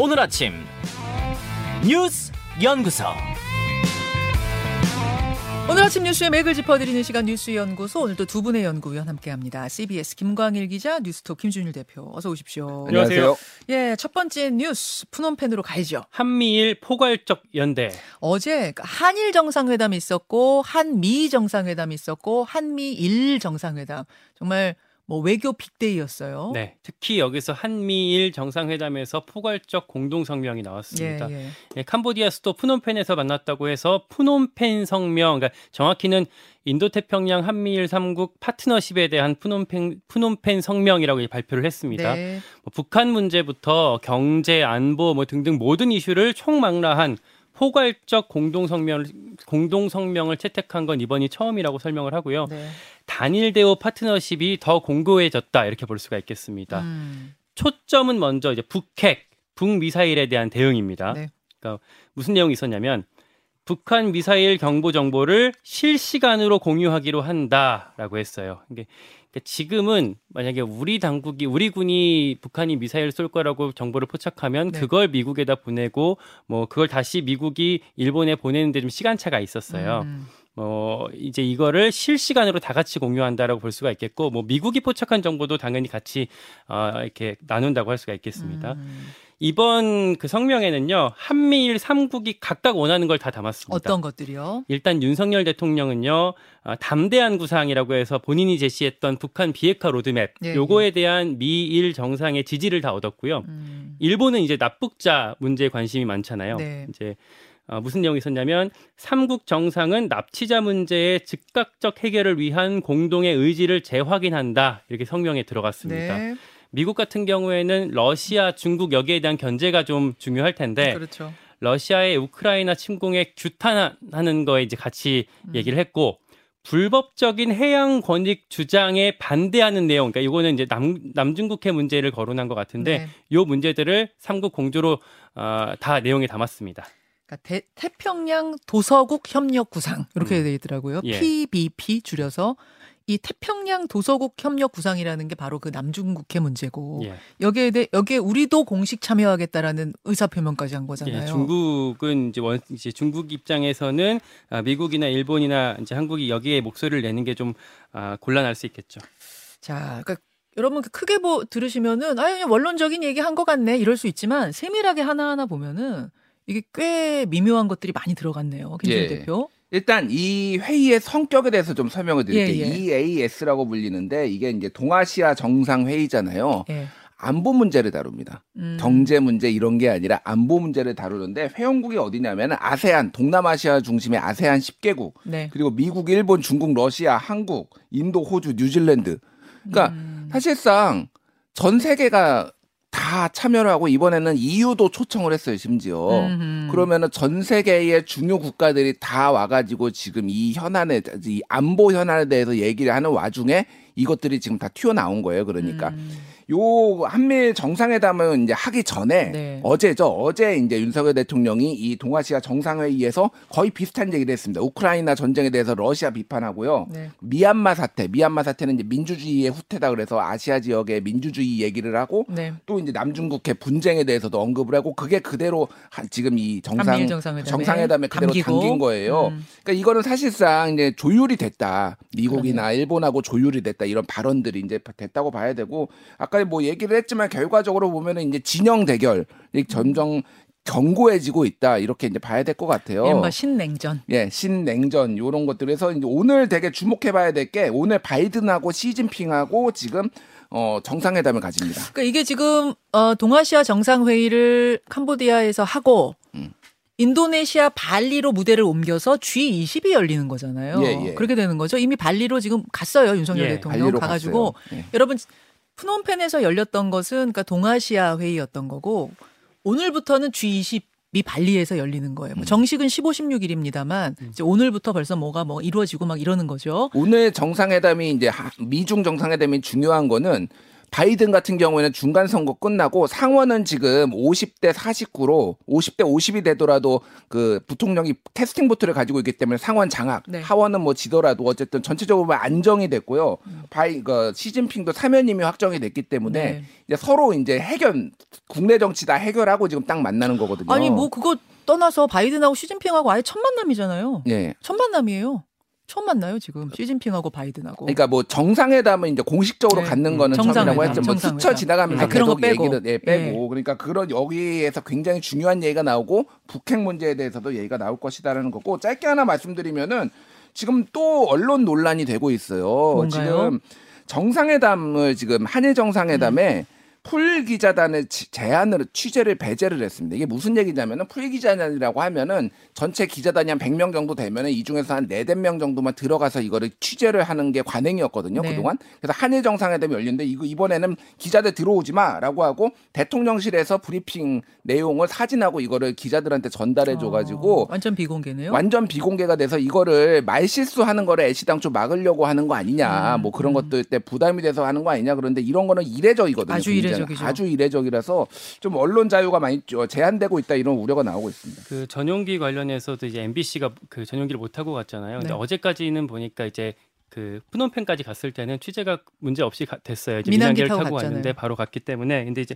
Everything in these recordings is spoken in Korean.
오늘 아침 뉴스 연구소. 오늘 아침 뉴스의 맥을 짚어드리는 시간 뉴스 연구소 오늘도 두 분의 연구위원 함께합니다. CBS 김광일 기자, 뉴스톱 김준일 대표 어서 오십시오. 안녕하세요. 예, 첫 번째 뉴스 푸놈펜으로 가야죠. 한미일 포괄적 연대. 어제 한일 정상회담이 있었고 한미 정상회담이 있었고 한미일 정상회담 정말 뭐 외교 빅데이였어요. 네. 특히 여기서 한미일 정상회담에서 포괄적 공동 성명이 나왔습니다. 예, 예. 예, 캄보디아 수도 푸놈펜에서 만났다고 해서 푸놈펜 성명, 그러니까 정확히는 인도태평양 한미일 3국 파트너십에 대한 푸놈펜, 푸놈펜 성명이라고 발표를 했습니다. 네. 뭐 북한 문제부터 경제, 안보 뭐 등등 모든 이슈를 총망라한 포괄적 공동 성명을 공동 성명을 채택한 건 이번이 처음이라고 설명을 하고요. 네. 단일 대우 파트너십이 더 공고해졌다 이렇게 볼 수가 있겠습니다. 음, 초점은 먼저 이제 북핵, 북미사일에 대한 대응입니다. 네. 그러니까 무슨 내용이 있었냐면 북한 미사일 경보 정보를 실시간으로 공유하기로 한다라고 했어요. 이게 그러니까 지금은 만약에 우리 당국이 우리 군이 북한이 미사일 쏠 거라고 정보를 포착하면 네. 그걸 미국에다 보내고 뭐 그걸 다시 미국이 일본에 보내는데 좀 시간차가 있었어요. 음, 뭐 이제 이거를 실시간으로 다 같이 공유한다라고 볼 수가 있겠고 뭐 미국이 포착한 정보도 당연히 같이 어 이렇게 나눈다고 할 수가 있겠습니다. 음. 이번 그 성명에는요 한미일 3국이 각각 원하는 걸 다 담았습니다. 어떤 것들이요? 일단 윤석열 대통령은요 어, 담대한 구상이라고 해서 본인이 제시했던 북한 비핵화 로드맵 예, 요거에 대한 미일 정상의 지지를 다 얻었고요. 음, 일본은 이제 납북자 문제에 관심이 많잖아요. 네. 이제 어, 무슨 내용이 있었냐면 삼국 정상은 납치자 문제의 즉각적 해결을 위한 공동의 의지를 재확인한다 이렇게 성명에 들어갔습니다. 네. 미국 같은 경우에는 러시아, 중국 여기에 대한 견제가 좀 중요할 텐데 그렇죠. 러시아의 우크라이나 침공에 규탄하는 거에 이제 같이 음. 얘기를 했고 불법적인 해양 권익 주장에 반대하는 내용, 그러니까 이거는 이제 남 남중국해 문제를 거론한 것 같은데 네. 요 문제들을 삼국 공조로 어, 다 내용에 담았습니다. 그러니까 대- 태평양 도서국 협력 구상 이렇게 음. 되어 있더라고요. 예. PBP 줄여서 이 태평양 도서국 협력 구상이라는 게 바로 그 남중국해 문제고 예. 여기에 대해 여기에 우리도 공식 참여하겠다라는 의사 표명까지 한 거잖아요. 예, 중국은 이제 원 이제 중국 입장에서는 아, 미국이나 일본이나 이제 한국이 여기에 목소리를 내는 게 좀 아, 곤란할 수 있겠죠. 자, 그러니까 여러분 크게 보 들으시면은 아 그냥 원론적인 얘기 한 것 같네 이럴 수 있지만 세밀하게 하나하나 보면은 이게 꽤 미묘한 것들이 많이 들어갔네요. 김준 예. 대표. 일단 이 회의의 성격에 대해서 좀 설명을 드릴게요. 예, 예. EAS라고 불리는데 이게 이제 동아시아 정상 회의잖아요. 예. 안보 문제를 다룹니다. 음. 경제 문제 이런 게 아니라 안보 문제를 다루는데 회원국이 어디냐면 아세안, 동남아시아 중심의 아세안 10개국, 네. 그리고 미국, 일본, 중국, 러시아, 한국, 인도, 호주, 뉴질랜드. 그러니까 음. 사실상 전 세계가 다 참여를 하고 이번에는 EU도 초청을 했어요, 심지어. 음흠. 그러면은 전 세계의 중요 국가들이 다 와가지고 지금 이 현안에 이 안보 현안에 대해서 얘기를 하는 와중에 이것들이 지금 다 튀어나온 거예요. 그러니까 음. 요 한미일 정상회담을 이제 하기 전에 네. 어제죠. 어제 이제 윤석열 대통령이 이 동아시아 정상회의에서 거의 비슷한 얘기를 했습니다. 우크라이나 전쟁에 대해서 러시아 비판하고요. 네. 미얀마 사태, 미얀마 사태는 이제 민주주의의 후퇴다 그래서 아시아 지역의 민주주의 얘기를 하고 네. 또 이제 남중국해 분쟁에 대해서도 언급을 하고 그게 그대로 한- 지금 이 정상 정상회담에 정상회담에 그대로 담기고. 담긴 거예요. 음. 그러니까 이거는 사실상 이제 조율이 됐다. 미국이나 일본하고 조율이 됐다. 이런 발언들이 이제 됐다고 봐야 되고 아까 뭐 얘기를 했지만 결과적으로 보면은 이제 진영 대결이 점점 견고해지고 있다. 이렇게 이제 봐야 될 것 같아요. 이른바 신냉전. 예, 신냉전 요런 것들에서 이제 오늘 되게 주목해 봐야 될 게 오늘 바이든하고 시진핑하고 지금 어 정상회담을 가집니다. 그러니까 이게 지금 어, 동아시아 정상회의를 캄보디아에서 하고 음. 인도네시아 발리로 무대를 옮겨서 G20이 열리는 거잖아요. 예, 예. 그렇게 되는 거죠. 이미 발리로 지금 갔어요 윤석열 예, 대통령 발리로 가가지고. 예. 여러분 프놈펜에서 열렸던 것은 그러니까 동아시아 회의였던 거고 오늘부터는 G20이 발리에서 열리는 거예요. 음. 뭐 정식은 15, 16일입니다만 이제 오늘부터 벌써 뭐가 뭐 이루어지고 막 이러는 거죠. 오늘 정상회담이 이제 하- 미중 정상회담이 중요한 거는 바이든 같은 경우에는 중간 선거 끝나고 상원은 지금 50대 49로 50대 50이 되더라도 그 부통령이 캐스팅 보트를 가지고 있기 때문에 상원 장악, 네. 하원은 뭐 지더라도 어쨌든 전체적으로 안정이 됐고요. 바이 그 시진핑도 삼연임이 확정이 됐기 때문에 네. 이제 서로 이제 해결 국내 정치 다 해결하고 지금 딱 만나는 거거든요. 아니 뭐 그거 떠나서 바이든하고 시진핑하고 아예 첫 만남이잖아요. 예. 첫 만남이에요. 처음 만나요 지금 시진핑하고 바이든하고. 그러니까 뭐 정상회담은 이제 공식적으로 네. 갖는 거는 정상회담, 처음이라고 했죠. 뭐 정상회담. 스쳐 지나가면서 아, 그런 거 빼고. 얘기를 예, 빼고 그러니까 그런 여기에서 굉장히 중요한 얘기가 나오고 북핵 문제에 대해서도 얘기가 나올 것이다라는 거고 짧게 하나 말씀드리면은 지금 또 언론 논란이 되고 있어요. 뭔가요? 지금 정상회담을 지금 한일 정상회담에 풀 기자단의 지- 제안을 취재를 배제를 했습니다. 이게 무슨 얘기냐면은 풀 기자단이라고 하면은 전체 기자단이 한 100명 정도 되면은 이 중에서 한 4, 5명 정도만 들어가서 이거를 취재를 하는 게 관행이었거든요. 네. 그동안. 그래서 한일 정상회담이 열렸는데 이거 이번에는 기자들 들어오지 마라고 하고 대통령실에서 브리핑 내용을 사진하고 이거를 기자들한테 전달해 줘 가지고 어, 완전 비공개네요. 완전 비공개가 돼서 이거를 말실수하는 거를 애시당초 막으려고 하는 거 아니냐 음, 뭐 그런 것들 때 부담이 돼서 하는 거 아니냐 그런데 이런 거는 이례적이거든요. 아주 굉장히. 이례적이죠. 아주 이례적이라서 좀 언론 자유가 많이 저- 제한되고 있다 이런 우려가 나오고 있습니다. 그 전용기 관련해서도 이제 MBC가 그 전용기를 못 타고 갔잖아요. 근데 네. 어제까지는 보니까 이제 그 프놈펜까지 갔을 때는 취재가 문제 없이 가- 됐어요. 이제 민항기 민항기를 타고 타고. 왔는데 바로 갔기 때문에 근데 이제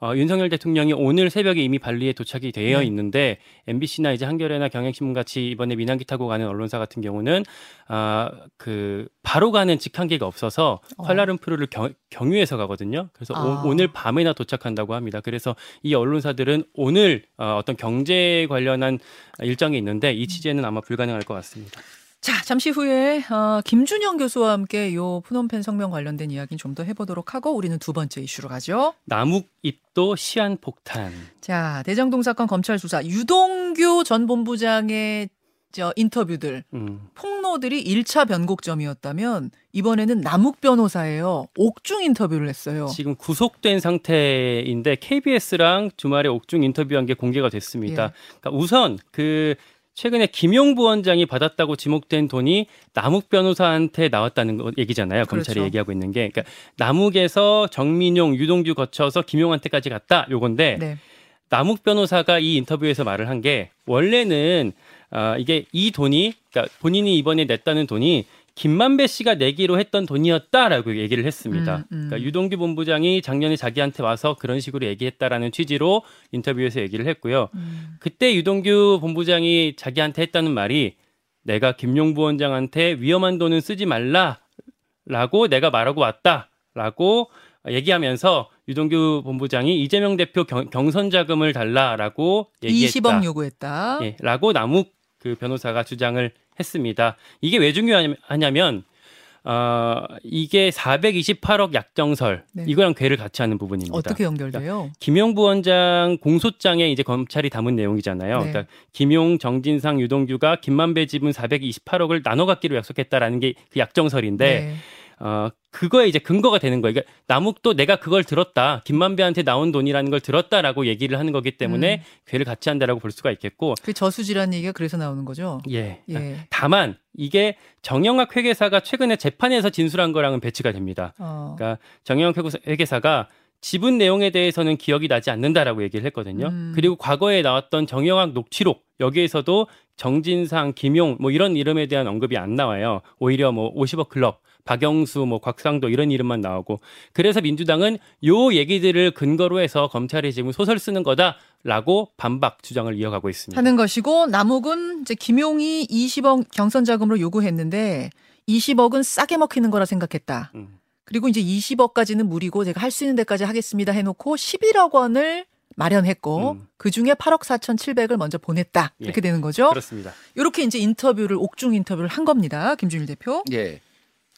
어, 윤석열 대통령이 오늘 새벽에 이미 발리에 도착이 되어 네. 있는데 MBC나 이제 한겨레나 경향신문 같이 이번에 민항기 타고 가는 언론사 같은 경우는 아그 바로 가는 직항기가 없어서 어. 쿠알라룸푸르를 경, 경유해서 가거든요. 그래서 아. 오, 오늘 밤에나 도착한다고 합니다. 그래서 이 언론사들은 오늘 어, 어떤 경제 관련한 일정이 있는데 이 취재는 아마 불가능할 것 같습니다. 자, 잠시 후에 어, 김준영 교수와 함께 요 푸놈펜 성명 관련된 이야기는 좀 더 해보도록 하고 우리는 두 번째 이슈로 가죠. 남욱 입도 시한 폭탄. 자, 대장동 사건 검찰 수사 유동규 전 본부장의 저 인터뷰들 음. 폭로들이 1차 변곡점이었다면 이번에는 남욱 변호사예요. 옥중 인터뷰를 했어요. 지금 구속된 상태인데 KBS랑 주말에 옥중 인터뷰한 게 공개가 됐습니다. 예. 그러니까 우선 그 최근에 김용 부원장이 받았다고 지목된 돈이 남욱 변호사한테 나왔다는 거 얘기잖아요. 검찰이 그렇죠. 얘기하고 있는 게 그러니까 남욱에서 정민용, 유동규 거쳐서 김용한테까지 갔다. 요건데 네. 남욱 변호사가 이 인터뷰에서 말을 한 게 원래는 아 이게 이 돈이 그러니까 본인이 이번에 냈다는 돈이 김만배 씨가 내기로 했던 돈이었다라고 얘기를 했습니다. 음, 음. 그러니까 유동규 본부장이 작년에 자기한테 와서 그런 식으로 얘기했다라는 취지로 인터뷰에서 얘기를 했고요. 음. 그때 유동규 본부장이 자기한테 했다는 말이 내가 김용 부원장한테 위험한 돈은 쓰지 말라라고 내가 말하고 왔다라고 얘기하면서 유동규 본부장이 이재명 대표 경, 경선 자금을 달라라고 얘기했다. 20억 요구했다. 예, 라고 남욱 그 변호사가 주장을 했습니다. 이게 왜 중요하냐면 어, 이게 428억 약정설 네. 이거랑 괴를 같이 하는 부분입니다. 어떻게 연결돼요? 김용 부원장 공소장에 이제 검찰이 담은 내용이잖아요. 네. 그러니까 김용, 정진상, 유동규가 김만배 지분 428억을 나눠 갖기로 약속했다라는 게 그 약정설인데 네. 어 그거에 이제 근거가 되는 거예요. 그러니까 남욱도 내가 그걸 들었다. 김만배한테 나온 돈이라는 걸 들었다라고 얘기를 하는 거기 때문에 음. 괴를 같이 한다라고 볼 수가 있겠고 그 저수지라는 얘기가 그래서 나오는 거죠. 예. 예. 다만 이게 정영학 회계사가 최근에 재판에서 진술한 거랑은 배치가 됩니다. 어. 그러니까 정영학 회계사- 회계사가 지분 내용에 대해서는 기억이 나지 않는다라고 얘기를 했거든요. 음. 그리고 과거에 나왔던 정영학 녹취록 여기에서도 정진상, 김용 뭐 이런 이름에 대한 언급이 안 나와요. 오히려 뭐 50억 클럽, 박영수, 뭐 곽상도 이런 이름만 나오고 그래서 민주당은 요 얘기들을 근거로 해서 검찰이 지금 소설 쓰는 거다라고 반박 주장을 이어가고 있습니다. 하는 것이고 남욱은 이제 김용이 20억 경선 자금으로 요구했는데 20억은 싸게 먹히는 거라 생각했다. 음. 그리고 이제 20억까지는 무리고 제가 할 수 있는 데까지 하겠습니다 해놓고 11억 원을 마련했고 음. 그 중에 8억 4,700을 먼저 보냈다 예. 이렇게 되는 거죠. 그렇습니다. 이렇게 이제 인터뷰를 옥중 인터뷰를 한 겁니다. 김준일 대표. 예.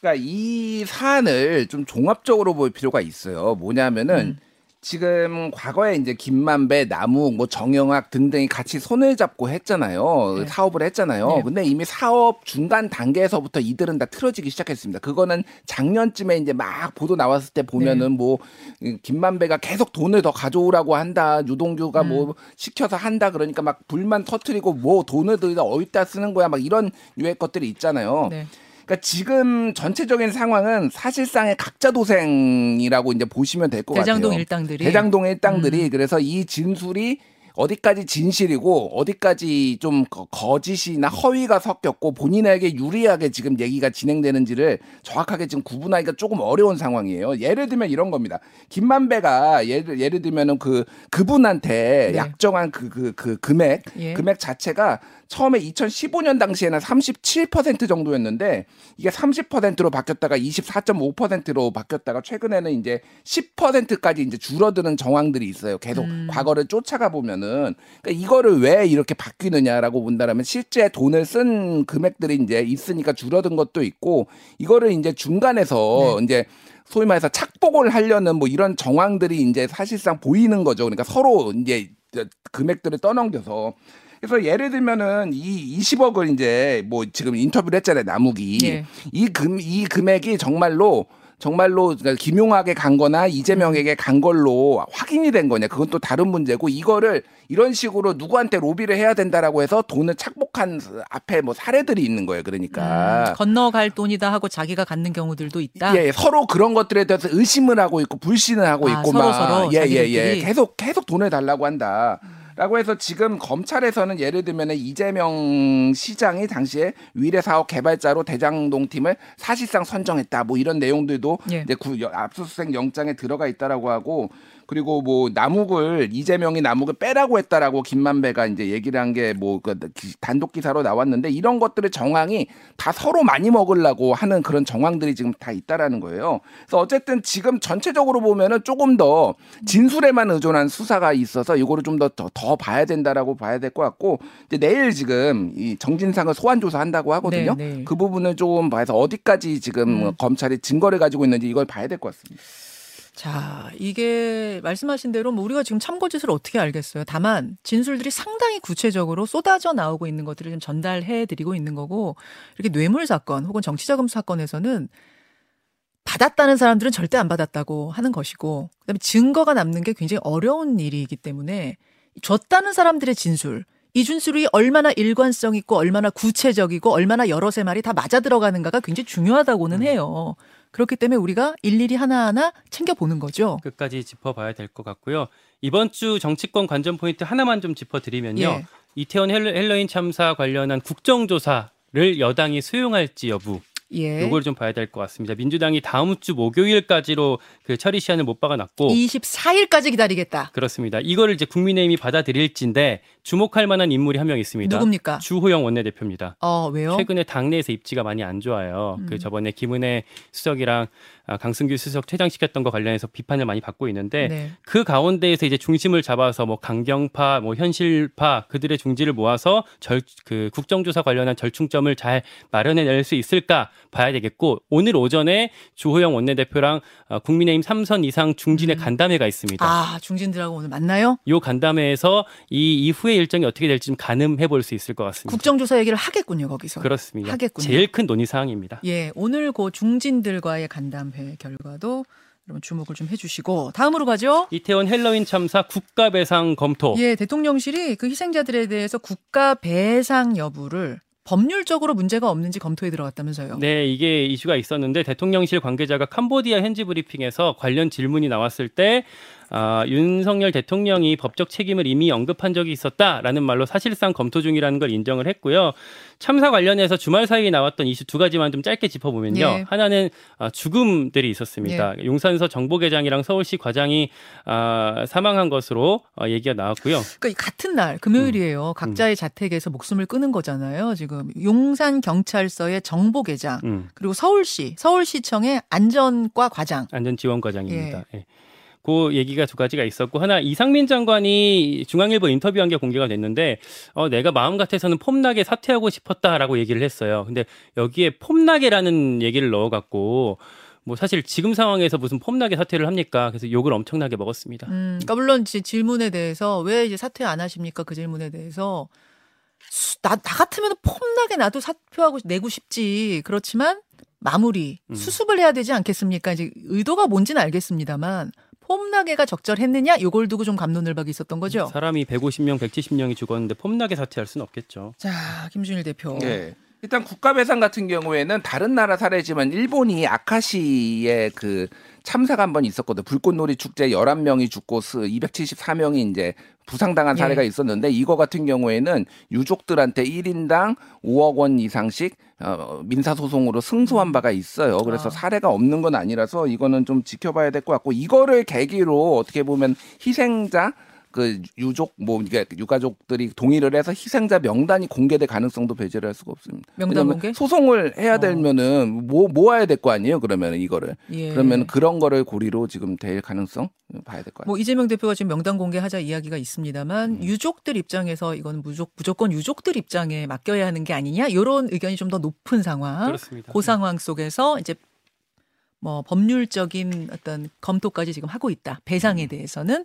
그러니까 이 사안을 좀 종합적으로 볼 필요가 있어요. 뭐냐면은 음. 지금 과거에 이제 김만배, 남욱, 뭐 정영학 등등이 같이 손을 잡고 했잖아요. 네. 사업을 했잖아요. 네. 근데 이미 사업 중간 단계에서부터 이들은 다 틀어지기 시작했습니다. 그거는 작년쯤에 이제 막 보도 나왔을 때 보면은 네. 뭐이 김만배가 계속 돈을 더 가져오라고 한다. 유동규가 음. 뭐 시켜서 한다. 그러니까 막 불만 터트리고 뭐 돈을 더 어디다 쓰는 거야. 막 이런 유의 것들이 있잖아요. 네. 그러니까 지금 전체적인 상황은 사실상의 각자 도생이라고 이제 보시면 될 것 같아요. 대장동 일당들이 대장동 일당들이 음. 그래서 이 진술이 어디까지 진실이고 어디까지 좀 거- 거짓이나 허위가 섞였고 본인에게 유리하게 지금 얘기가 진행되는지를 정확하게 지금 구분하기가 조금 어려운 상황이에요. 예를 들면 이런 겁니다. 김만배가 예를 예를 들면은 그 그분한테 네. 약정한 그 그 그 금액 예. 금액 자체가 처음에 2015년 당시에는 37% 정도였는데 이게 30%로 바뀌었다가 24.5%로 바뀌었다가 최근에는 이제 10%까지 이제 줄어드는 정황들이 있어요. 계속 음. 과거를 쫓아가 보면은 그러니까 이거를 왜 이렇게 바뀌느냐라고 본다면 실제 돈을 쓴 금액들이 이제 있으니까 줄어든 것도 있고 이거를 이제 중간에서 네. 이제 소위 말해서 착복을 하려는 뭐 이런 정황들이 이제 사실상 보이는 거죠. 그러니까 서로 이제 금액들을 떠넘겨서 그래서 예를 들면은 이 20억을 이제 뭐 지금 인터뷰를 했잖아요. 나무기. 예. 이금 이 금액이 정말로 정말로 그러니까 김용학에 간 거나 이재명에게 간 걸로 확인이 된 거냐 그건 또 다른 문제고 이거를 이런 식으로 누구한테 로비를 해야 된다라고 해서 돈을 착복한 앞에 뭐 사례들이 있는 거예요 그러니까 음, 건너갈 돈이다 하고 자기가 갖는 경우들도 있다. 예, 서로 그런 것들에 대해서 의심을 하고 있고 불신을 하고 아, 있고 서로 막 서로 예, 예? 예. 계속 계속 돈을 달라고 한다. 라고 해서 지금 검찰에서는 예를 들면 이재명 시장이 당시에 위례 사업 개발자로 대장동 팀을 사실상 선정했다. 뭐 이런 내용들도 예. 이제 구, 여- 압수수색 영장에 들어가 있다라고 하고 그리고 뭐 남욱을 이재명이 남욱을 빼라고 했다라고 김만배가 이제 얘기를 한 게뭐그 단독 기사로 나왔는데 이런 것들의 정황이 다 서로 많이 먹으려고 하는 그런 정황들이 지금 다 있다라는 거예요. 그래서 어쨌든 지금 전체적으로 보면은 조금 더 진술에만 의존한 수사가 있어서 이거를 좀 더 더 더 봐야 된다라고 봐야 될 것 같고 이제 내일 지금 이 정진상을 소환 조사한다고 하거든요. 네, 네. 그 부분을 좀 봐서 어디까지 지금 음. 검찰이 증거를 가지고 있는지 이걸 봐야 될 것 같습니다. 자, 이게 말씀하신 대로 뭐 우리가 지금 참고짓을 어떻게 알겠어요. 다만 진술들이 상당히 구체적으로 쏟아져 나오고 있는 것들을 좀 전달해 드리고 있는 거고 이렇게 뇌물 사건 혹은 정치자금 사건에서는 받았다는 사람들은 절대 안 받았다고 하는 것이고 그다음에 증거가 남는 게 굉장히 어려운 일이기 때문에 줬다는 사람들의 진술 이 진술이 얼마나 일관성 있고 얼마나 구체적이고 얼마나 여럿의 말이 다 맞아 들어가는가가 굉장히 중요하다고는 해요. 그렇기 때문에 우리가 일일이 하나하나 챙겨보는 거죠. 끝까지 짚어봐야 될 것 같고요. 이번 주 정치권 관전 포인트 하나만 좀 짚어드리면요. 예. 이태원 헬로, 헬로윈 참사 관련한 국정조사를 여당이 수용할지 여부 예. 요걸 좀 봐야 될 것 같습니다. 민주당이 다음 주 목요일까지로 그 처리 시한을 못 박아놨고 24일까지 기다리겠다. 그렇습니다. 이거를 이제 국민의힘이 받아들일지인데 주목할 만한 인물이 한 명 있습니다. 누굽니까? 주호영 원내대표입니다. 어, 왜요? 최근에 당내에서 입지가 많이 안 좋아요. 음. 그 저번에 김은혜 수석이랑 아, 강승규 수석 퇴장시켰던 거 관련해서 비판을 많이 받고 있는데 네. 그 가운데에서 이제 중심을 잡아서 뭐 강경파, 뭐 현실파 그들의 중지를 모아서 절, 그 국정조사 관련한 절충점을 잘 마련해낼 수 있을까 봐야 되겠고 오늘 오전에 주호영 원내대표랑 어, 국민의힘 삼선 이상 중진의 음. 간담회가 있습니다. 아, 중진들하고 오늘 만나요? 요 간담회에서 이 이후의 일정이 어떻게 될지 좀 가늠해 볼 수 있을 것 같습니다. 국정조사 얘기를 하겠군요, 거기서. 그렇습니다. 하겠군요. 제일 큰 논의 사항입니다. 예, 오늘 그 중진들과의 간담 회 결과도 여러분 주목을 좀 해주시고 다음으로 가죠. 이태원 헬로윈 참사 국가 배상 검토. 예, 대통령실이 그 희생자들에 대해서 국가 배상 여부를 법률적으로 문제가 없는지 검토에 들어갔다면서요. 네, 이게 이슈가 있었는데 대통령실 관계자가 캄보디아 현지 브리핑에서 관련 질문이 나왔을 때 아, 윤석열 대통령이 법적 책임을 이미 언급한 적이 있었다라는 말로 사실상 검토 중이라는 걸 인정을 했고요. 참사 관련해서 주말 사이에 나왔던 이슈 두 가지만 좀 짧게 짚어보면요. 예. 하나는 아, 죽음들이 있었습니다. 용산서 정보계장이랑 서울시 과장이 아, 사망한 것으로 어, 얘기가 나왔고요. 그러니까 이 같은 날 금요일이에요. 각자의 자택에서 목숨을 끊은 거잖아요. 지금 용산 경찰서의 정보계장 음, 그리고 서울시 서울시청의 안전과 과장. 안전지원 과장입니다. 예. 그 얘기가 두 가지가 있었고 하나 이상민 장관이 중앙일보 인터뷰한 게 공개가 됐는데 어, 내가 마음 같아서는 폼나게 사퇴하고 싶었다라고 얘기를 했어요. 근데 여기에 폼나게라는 얘기를 넣어 갖고 뭐 사실 지금 상황에서 무슨 폼나게 사퇴를 합니까? 그래서 욕을 엄청나게 먹었습니다. 음, 그러니까 물론 질문에 대해서 왜 이제 사퇴 안 하십니까? 그 질문에 대해서 수- 나, 나 같으면 폼나게 나도 사퇴하고 내고 싶지. 그렇지만 마무리 음. 수습을 해야 되지 않겠습니까? 이제 의도가 뭔지는 알겠습니다만 폼나게가 적절했느냐? 요걸 두고 좀 감론을박이 있었던 거죠. 사람이 150명, 170명이 죽었는데 폼나게 사퇴할 수는 없겠죠. 자, 김준일 대표. 예. 일단 국가배상 같은 경우에는 다른 나라 사례지만 일본이 아카시의 그 참사가 한 번 있었거든. 불꽃놀이 축제 11명이 죽고 274명이 이제 부상당한 사례가 예. 있었는데 이거 같은 경우에는 유족들한테 1인당 5억 원 이상씩 어, 민사소송으로 승소한 바가 있어요. 그래서 아. 사례가 없는 건 아니라서 이거는 좀 지켜봐야 될 것 같고 이거를 계기로 어떻게 보면 희생자 그 유족 뭐 이게 유가족들이 동의를 해서 희생자 명단이 공개될 가능성도 배제를 할 수가 없습니다. 명단 공개? 소송을 해야 어. 되면은 모 모아야 될 거 아니에요. 그러면 이거를 예. 그러면 그런 거를 고리로 지금 될 가능성 봐야 될것 같아요. 뭐 이재명 대표가 지금 명단 공개하자 이야기가 있습니다만 음. 유족들 입장에서 이건 무조, 무조건 유족들 입장에 맡겨야 하는 게 아니냐 이런 의견이 좀 더 높은 상황. 그렇습니다. 그 상황 속에서 이제 뭐 법률적인 어떤 검토까지 지금 하고 있다. 음. 배상에 대해서는